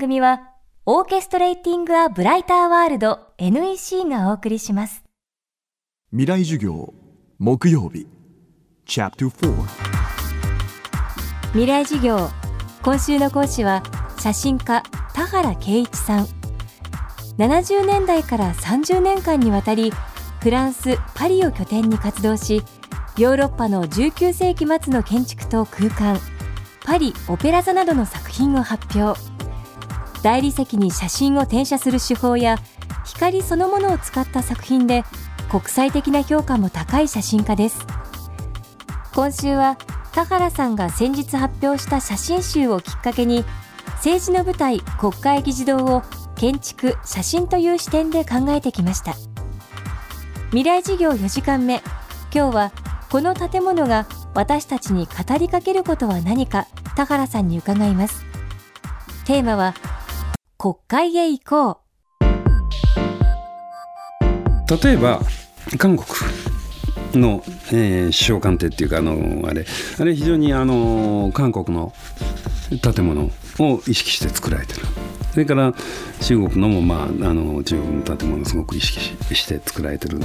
組は、オーケストレーティング・ア・ブライター・ワールド NEC がお送りします。未来授業木曜日 Chapter 4未来授業今週の講師は写真家田原圭一さん。70年代から30年間にわたりフランス・パリを拠点に活動しヨーロッパの19世紀末の建築と空間パリ・オペラ座などの作品を発表大理石に写真を転写する手法や光そのものを使った作品で国際的な評価も高い写真家です。今週は田原さんが先日発表した写真集をきっかけに政治の舞台国会議事堂を建築写真という視点で考えてきました。未来事業4時間目。今日はこの建物が私たちに語りかけることは何か田原さんに伺います。テーマは国会へ行こう。例えば韓国の、えー首相官邸っていうかあのあれあれ非常にあの韓国の建物を意識して作られてる。それから中国のも、まあ、あの中国の建物をすごく意識して作られてる、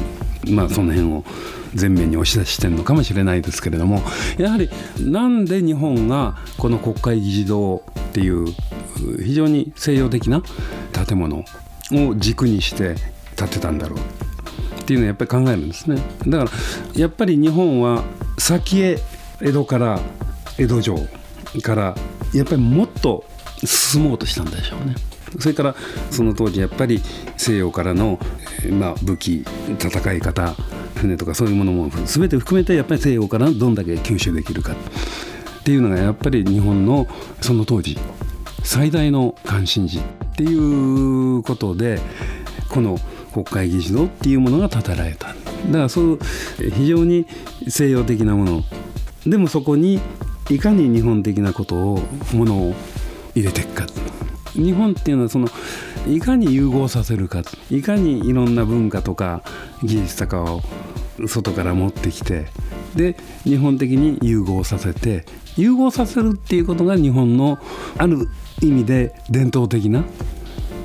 まあ、その辺を前面に押し出してるのかもしれないですけれどもやはりなんで日本がこの国会議事堂っていう非常に西洋的な建物を軸にして建てたんだろうっていうのをやっぱり考えるんですね。だからやっぱり日本は先へ江戸から江戸城からやっぱりもっと進もうとしたんでしょうね。それからその当時やっぱり西洋からの、まあ、武器戦い方船とかそういうものも全て含めてやっぱり西洋からどんだけ吸収できるかっていうのがやっぱり日本のその当時最大の関心事っていうことでこの国会議事堂っていうものが建てられた。だからそう非常に西洋的なもの。でもそこにいかに日本的なことをものを入れていくか。日本っていうのはそのいかに融合させるか。いかにいろんな文化とか技術とかを外から持ってきてで日本的に融合させて融合させるっていうことが日本のある意味で伝統的な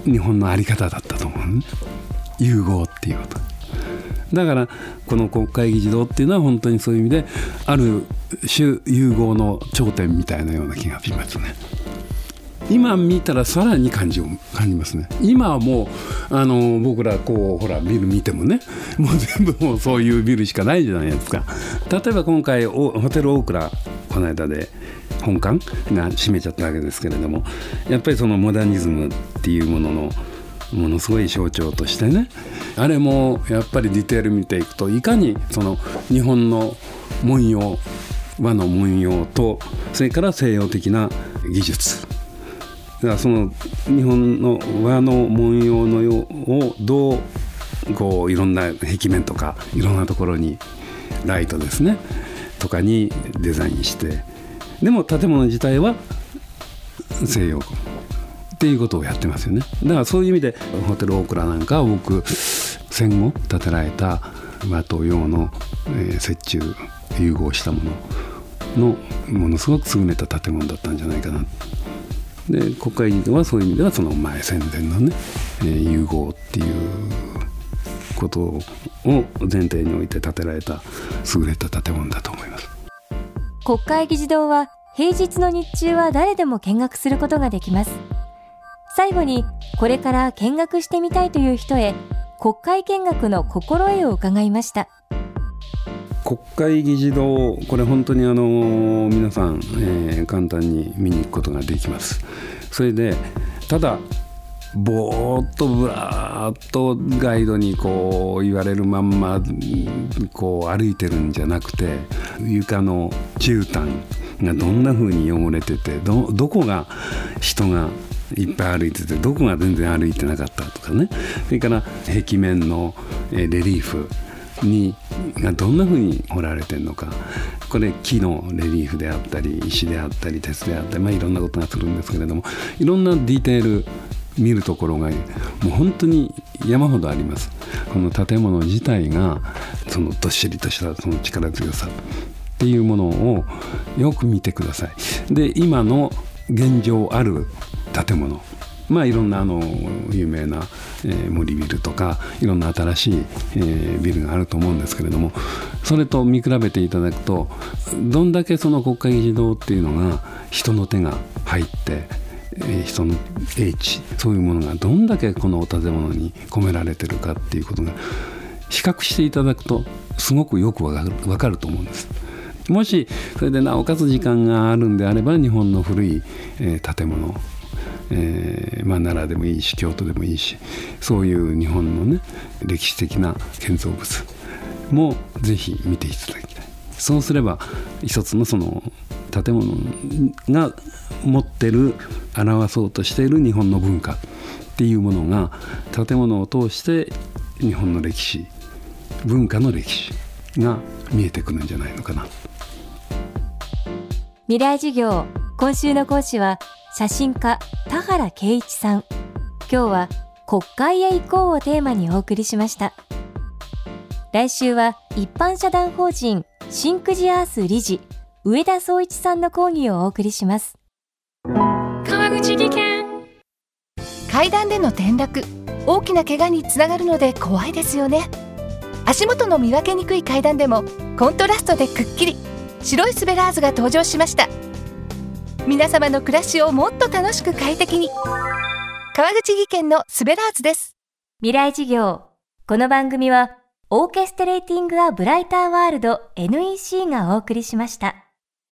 日本の在り方だったと思うね。融合っていうこと。だからこの国会議事堂っていうのは本当にそういう意味である種融合の頂点みたいなような気がしますね。今見たらさらに感じを感じますね。今はもうあの僕らこうほらビル見てもね もう全部もうそういうビルしかないじゃないですか。例えば今回ホテルオークラこの間で本館が閉めちゃったわけですけれどもやっぱりそのモダニズムっていうもののものすごい象徴としてねあれもやっぱりディテール見ていくといかにその日本の文様和の文様とそれから西洋的な技術だからその日本の和の文様のようをどうこういろんな壁面とかいろんなところにライトですね。とかにデザインしてでも建物自体は西洋っていうことをやってますよねだからそういう意味でホテルオークラなんかは僕戦後建てられた和と洋の、えー折衷融合したもののものすごく優れた建物だったんじゃないかな。で国会議事堂はそういう意味ではその前戦前のね、えー融合っていうことを前提において建てられた優れた建物だと思います。国会議事堂は平日の日中は誰でも見学することができます。最後にこれから見学してみたいという人へ国会見学の心得を伺いました。国会議事堂これ本当にあの皆さん、えー簡単に見に行くことができます。それでただぼーっとぶらーっとガイドにこう言われるまんまこう歩いてるんじゃなくて床の絨毯がどんな風に汚れててどどこが人がいっぱい歩いててどこが全然歩いてなかったとかね。それから壁面のレリーフ。にがどんな風に彫られてるのか。これ木のレリーフであったり石であったり鉄であったり、まあ、いろんなことがするんですけれどもいろんなディテール見るところがもう本当に山ほどあります。この建物自体がそのどっしりとしたその力強さっていうものをよく見てください。で今の現状ある建物。まあいろんなあの有名な、えー、森ビルとかいろんな新しい、えー、ビルがあると思うんですけれどもそれと見比べていただくとどんだけその国会議事堂っていうのが人の手が入って人の英知そういうものがどんだけこのお建物に込められてるかっていうことが比較していただくとすごくよくわかるわかると思うんです。もしそれでなおかつ時間があるんであれば日本の古い、え、建物、えーまあ、奈良でもいいし京都でもいいしそういう日本のね歴史的な建造物もぜひ見ていただきたい。そうすれば一つのその建物が持ってる表そうとしている日本の文化っていうものが建物を通して日本の歴史文化の歴史が見えてくるんじゃないのかな。未来授業今週の講師は写真家田原圭一さん。今日は国会へ行こうをテーマにお送りしました。来週は一般社団法人シンクジアース理事上田総一さんの講義をお送りします。川口技研。階段での転落大きな怪我につながるので怖いですよね。足元の見分けにくい階段でもコントラストでくっきり白いスベラーズが登場しました皆様の暮らしをもっと楽しく快適に。川口技研のスベラーズです。未来事業。この番組はオーケストレーティング・ア・ブライター・ワールド NEC がお送りしました。